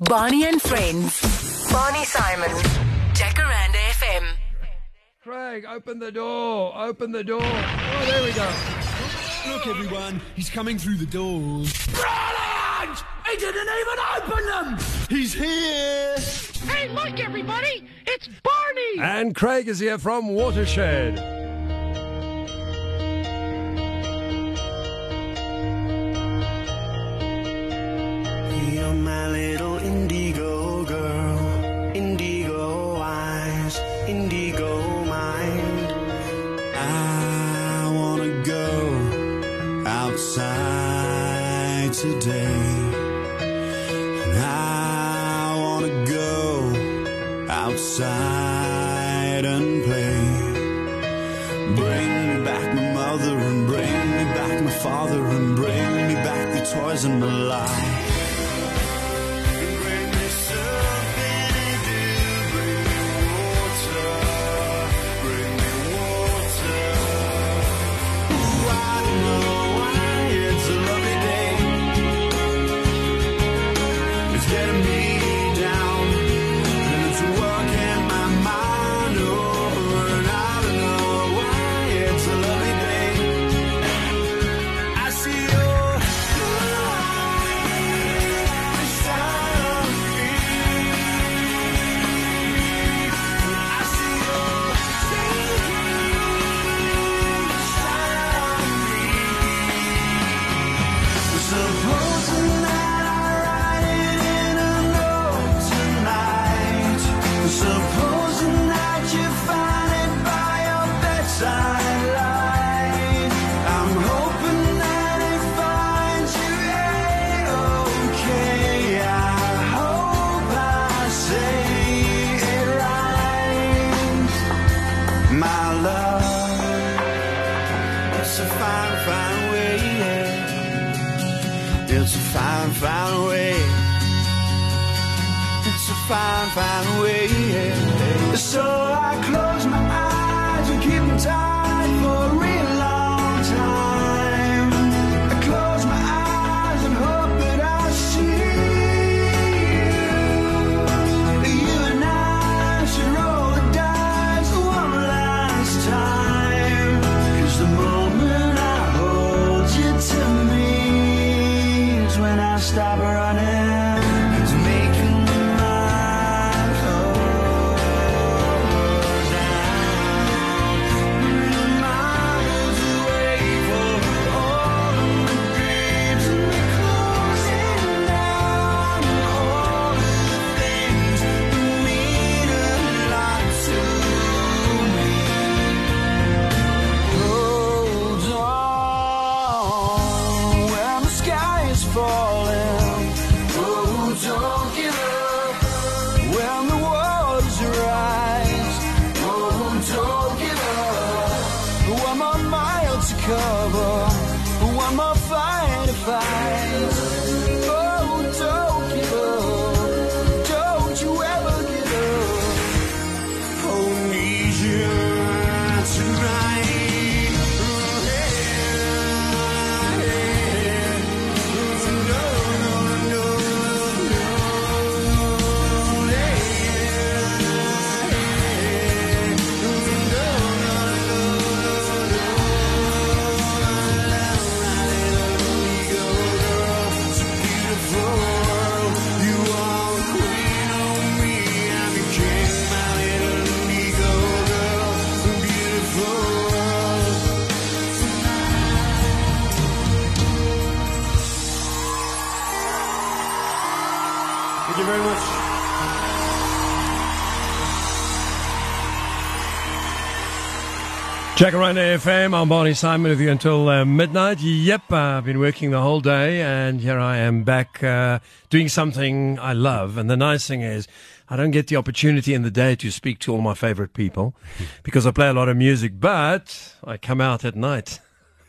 Barney and Friends. Barney Simon. Jacaranda FM. Craig, open the door. Open the door. Oh, there we go. Look, everyone, he's coming through the doors. Brilliant! He didn't even open them! He's here! Hey, look, everybody! It's Barney! And Craig is here from Watershed. You're my little today. And I wanna go outside and play. Bring me back my mother and bring me back my father and bring me back the toys in my life. Mile Thank you very much. Jacaranda FM, I'm Barney Simon with you until uh, midnight. Yep, I've been working the whole day and here I am back uh, doing something I love. And the nice thing is, I don't get the opportunity in the day to speak to all my favorite people because I play a lot of music, but I come out at night.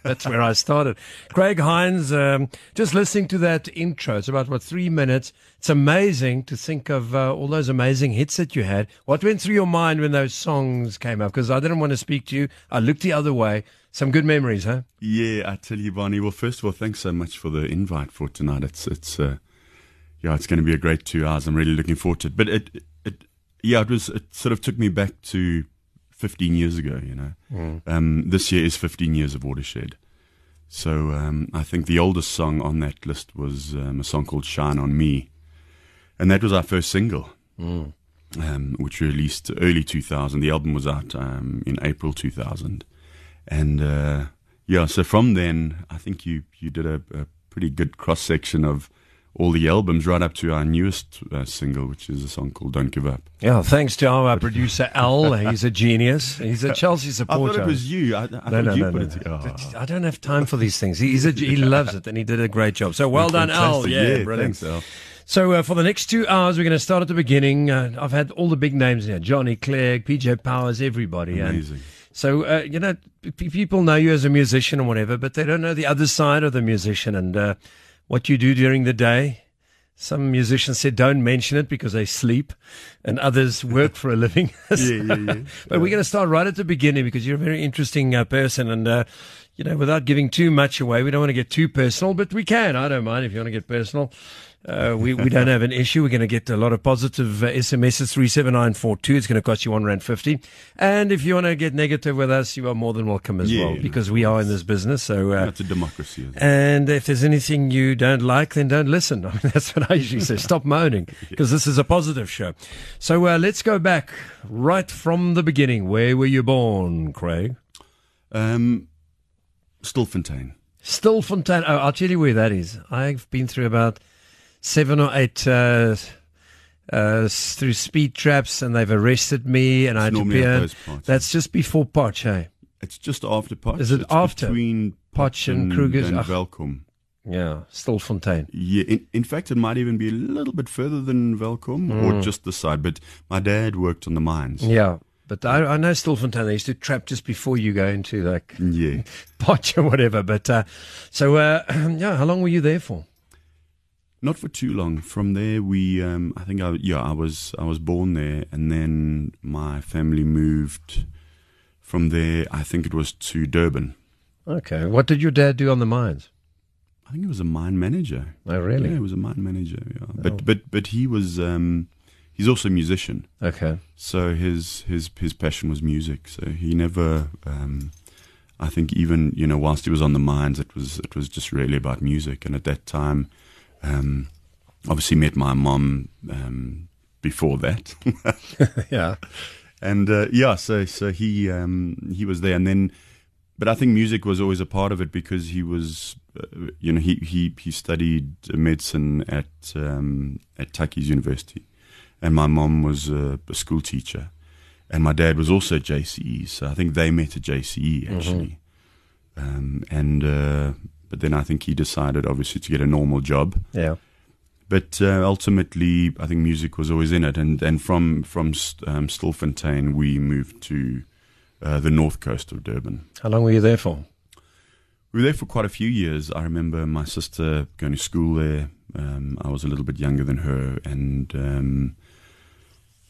That's where I started. Craig Hines, um, just listening to that intro, it's about, what, three minutes. It's amazing to think of uh, all those amazing hits that you had. What went through your mind when those songs came up? Because I didn't want to speak to you. I looked the other way. Some good memories, huh? Yeah, I tell you, Barney. Well, first of all, thanks so much for the invite for tonight. It's it's uh, yeah, it's going to be a great two hours. I'm really looking forward to it. But it, it, yeah, it was. It sort of took me back to 15 years ago. You know, um, this year is 15 years of Watershed. So um, I think the oldest song on that list was um, a song called "Shine on Me," and that was our first single, um, which we released early 2000. The album was out um, in April 2000, and uh, yeah, so from then I think you you did a, a pretty good cross section of all the albums right up to our newest uh, single, which is a song called "Don't Give Up." Yeah, thanks to our producer Al. He's a genius. He's a Chelsea supporter. I thought it was you. I, I No, no, you no, put no. it. Oh. I don't have time for these things. He's a, he loves it, and he did a great job. So well done, Al. Fantastic. Yeah, brilliant. thanks, Al. So uh, for the next two hours, we're going to start at the beginning. Uh, I've had all the big names here: Johnny Clegg, PJ Powers, everybody. And Amazing. so uh, you know, p- people know you as a musician or whatever, but they don't know the other side of the musician and uh, what you do during the day. Some musicians said don't mention it because they sleep, and others work for a living. Yeah, yeah, yeah. But we're going to start right at the beginning because you're a very interesting uh, person, and uh, you know, without giving too much away, we don't want to get too personal, but we can. I don't mind if you want to get personal. Uh, we we don't have an issue. We're going to get a lot of positive uh, SMSs three seven nine four two. It's going to cost you one rand fifty, and if you want to get negative with us, you are more than welcome as Yeah, well because we are in this business. So. Uh, That's a democracy. and if there's anything you don't like, then don't listen. I mean, that's what I usually say. Stop moaning because this is a positive show. So uh, let's go back right from the beginning. Where were you born, Craig? Um, Stilfontein. Stilfontein. Oh, I'll tell you where that is. I've been through about seven or eight uh, uh, through speed traps, and they've arrested me, and I had to be. parts. That's just before Potch, hey? It's just after Potch. Is it It's after? between Potch and Kruger's? and. Welkom? Yeah, Stilfontein. Yeah, in, in fact, it might even be a little bit further than Welkom Hmm. or just the side. But my dad worked on the mines. Yeah. But I, I know Stilfontein. They used to trap just before you go into like Yeah. potch or whatever. But uh, so uh, yeah, how long were you there for? Not for too long. From there, we, um, I think, I, yeah, I was, I was born there, and then my family moved. From there, I think it was to Durban. Okay. What did your dad do on the mines? I think he was a mine manager. Oh, really? Yeah, he was a mine manager. Yeah, but but but he was, um, he's also a musician. Okay. So his his his passion was music. So he never, um, I think, even you know, whilst he was on the mines, it was it was just really about music. And at that time, um, obviously met my mom um, before that, Yeah. and uh, yeah, so so he um, he was there, and then, but I think music was always a part of it because he was, uh, you know, he he he studied medicine at um, at Tukkies University, and my mom was a, a school teacher, and my dad was also JCE, so I think they met at JCE actually, um, and uh, but then I think he decided obviously to get a normal job, Yeah. but uh, ultimately, I think music was always in it, and and from from St- um, Stilfontein, we moved to uh, the north coast of Durban. How long were you there for? We were there for quite a few years. I remember my sister going to school there. Um, I was a little bit younger than her, and um,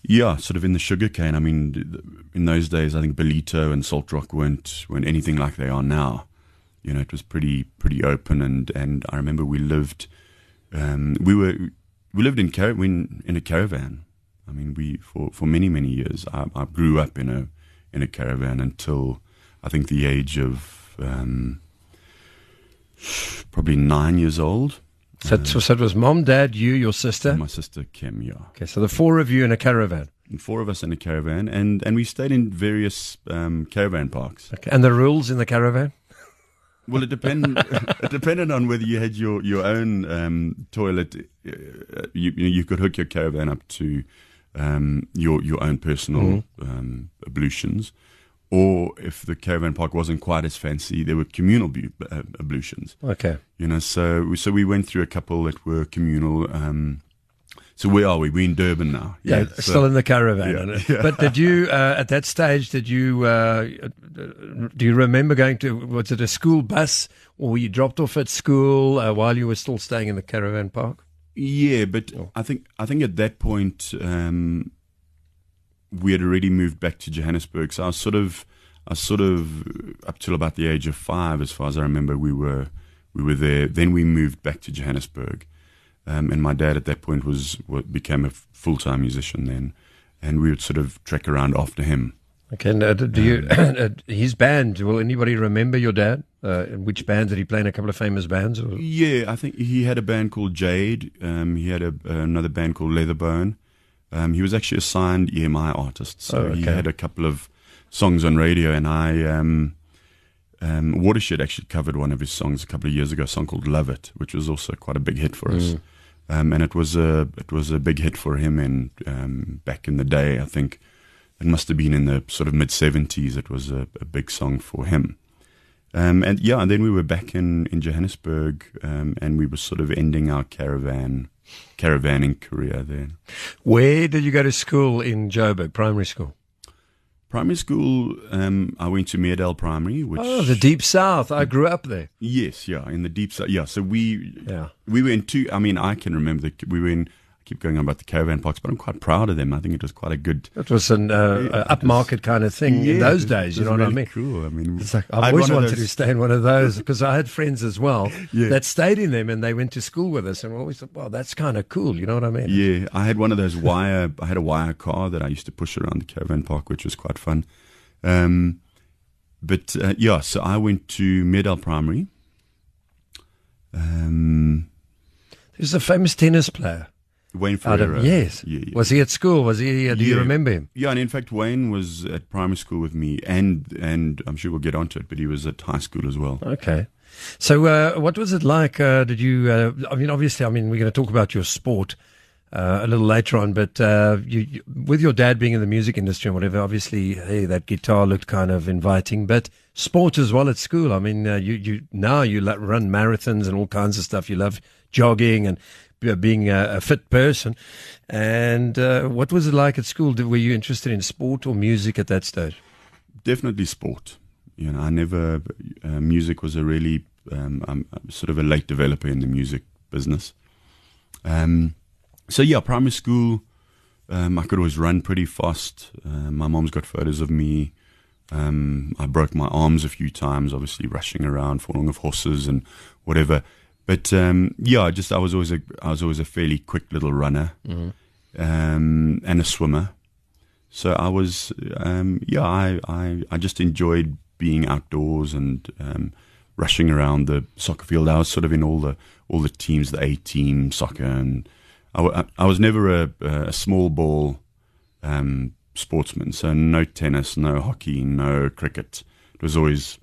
yeah, sort of in the sugarcane. I mean, in those days, I think Ballito and Salt Rock weren't weren't anything like they are now. You know, it was pretty pretty open, and and I remember we lived. Um, we were we lived in car- in, in a caravan. I mean, we for, for many many years. I, I grew up in a in a caravan until I think the age of um, probably nine years old. So, so, so it was mom, dad, you, your sister. My sister Kim, yeah. Okay, so the four of you in a caravan. And four of us in a caravan, and, and we stayed in various um, caravan parks. Okay. And the rules in the caravan? Well, it depended. it depended on whether you had your your own um, toilet. Uh, you you you could hook your caravan up to um, your your own personal um, ablutions, or if the caravan park wasn't quite as fancy, there were communal bu- uh, ablutions. Okay. You know, so we- so we went through a couple that were communal. Um, so where are we? We're in Durban now. Yeah, so- still in the caravan. Yeah, yeah. But did you, uh, at that stage, did you, uh, do you remember going to, was it a school bus or were you dropped off at school uh, while you were still staying in the caravan park? Yeah, but I think I think at that point um, we had already moved back to Johannesburg. So I was sort of I was sort of up till about the age of five, as far as I remember, we were we were there. Then we moved back to Johannesburg, Um, and my dad at that point was wa- became a full time musician then, and we would sort of trek around after him. Okay, and, uh, do you uh, his band? Will anybody remember your dad? Uh, which band did he play in? A couple of famous bands. Or? Yeah, I think he had a band called Jade. Um, he had a, another band called Leatherbone. Um, he was actually a signed EMI artist, so Oh, he had a couple of songs on radio. And I, um, um, Watershed actually covered one of his songs a couple of years ago, a song called "Love It," which was also quite a big hit for us. Mm. Um, and it was a it was a big hit for him. And um, back in the day, I think it must have been in the sort of mid seventies. It was a, a big song for him. Um, and yeah, and then we were back in, in Johannesburg, um, and we were sort of ending our caravan caravanning career there. Where did you go to school in Joburg? Primary school. Primary school, um, I went to Meredale Primary, which Oh, the deep south. I grew up there. yes, yeah, in the deep south. Yeah, so we Yeah. we were in two. I mean, I can remember the we were in. Keep going on about the caravan parks, but I'm quite proud of them. I think it was quite a good. It was an uh, Yeah, upmarket kind of thing in those was- days. You know was what I mean? Cool. I mean, It's like I always wanted to stay in one of those because I had friends as well Yeah. that stayed in them and they went to school with us and we always thought, well, that's kind of cool. You know what I mean? Yeah, I had one of those wire. I had a wire car that I used to push around the caravan park, which was quite fun. Um, but uh, yeah, so I went to Meredale Primary. Um, There's a famous tennis player. Wayne Ferreira. of, yes. Yeah, yeah. Was he at school? Was he? Uh, do you remember him? Yeah, and in fact, Wayne was at primary school with me, and and I'm sure we'll get onto it, but he was at high school as well. Okay. So, uh, what was it like? Uh, did you? Uh, I mean, obviously, I mean, we're going to talk about your sport uh, a little later on, but uh, you, you, with your dad being in the music industry and whatever, obviously, hey, that guitar looked kind of inviting. But sport as well at school. I mean, uh, you you now you run marathons and all kinds of stuff. You love jogging and being a, a fit person. And uh, what was it like at school? Did, were you interested in sport or music at that stage? Definitely sport. You know, I never. Uh, music was a really. Um, I'm, I'm sort of a late developer in the music business. Um, so yeah, primary school. Um, I could always run pretty fast. Uh, my mom's got photos of me. Um, I broke my arms a few times, obviously rushing around, falling off horses and whatever. But um, yeah, just I was always a I was always a fairly quick little runner um, and a swimmer. So I was um, yeah I, I I just enjoyed being outdoors and um, rushing around the soccer field. I was sort of in all the all the teams, the A team soccer, and I, wa- I was never a, a small ball um, sportsman. So no tennis, no hockey, no cricket. It was always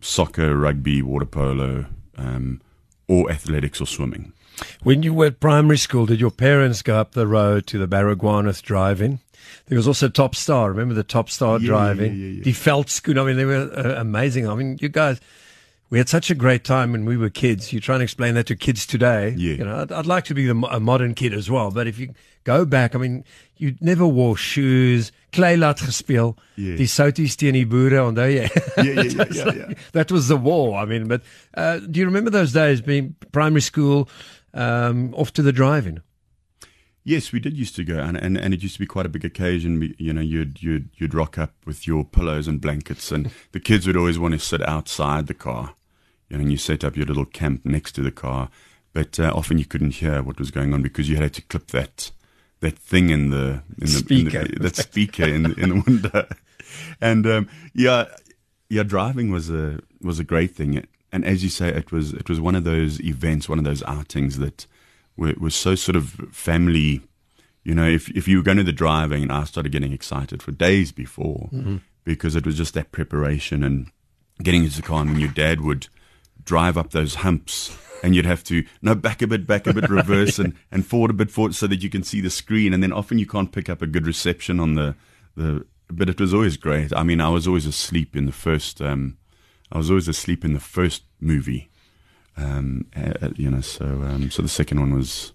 soccer, rugby, water polo, um, or athletics or swimming. When you were at primary school, did your parents go up the road to the Baragwanath drive-in? There was also Top Star. Remember the Top Star Yeah, drive-in? yeah, yeah. The Veldskoen. I mean, they were uh, amazing. I mean, you guys, we had such a great time when we were kids. You try and explain that to kids today. Yeah. You know, I'd, I'd like to be the, a modern kid as well. But if you go back, I mean, you never wore shoes. Clay laat gespeel. Yeah. Die souties teen die boere, onthou jy? Yeah, yeah, yeah, yeah, yeah. that was the war. I mean, but uh, do you remember those days being primary school, um, off to the drive-in? Yes, we did used to go, and, and, and it used to be quite a big occasion. We- You know, you'd you'd you'd rock up with your pillows and blankets, and the kids would always want to sit outside the car. You know, and you set up your little camp next to the car, but uh, often you couldn't hear what was going on because you had to clip that that thing in the in the Speaker. in the, that speaker in the, in the window. And um, yeah, yeah, driving was a was a great thing, and as you say, it was it was one of those events, one of those outings that were, was so sort of family. You know, if if you were going to the driving, and I started getting excited for days before because it was just that preparation and getting into the car, and when your dad would drive up those humps. And you'd have to no back a bit, back a bit, reverse, and, and forward a bit forward, so that you can see the screen. And then often you can't pick up a good reception on the the. But it was always great. I mean, I was always asleep in the first. Um, I was always asleep in the first movie. Um, uh, you know, so um, so the second one was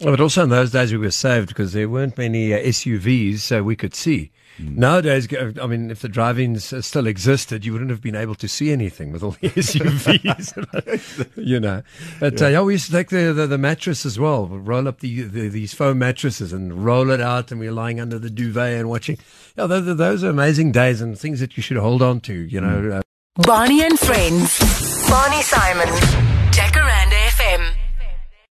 but also in those days we were saved because there weren't many uh, SUVs, so we could see. Nowadays, I mean, if the driving still existed, you wouldn't have been able to see anything with all the SUVs, you know. But yeah. Uh, yeah, we used to take the, the, the mattress as well, We'd roll up the, the these foam mattresses and roll it out, and we were lying under the duvet and watching. Yeah, those, those are amazing days and things that you should hold on to, you know. Uh, Barney and Friends. Barney Simon.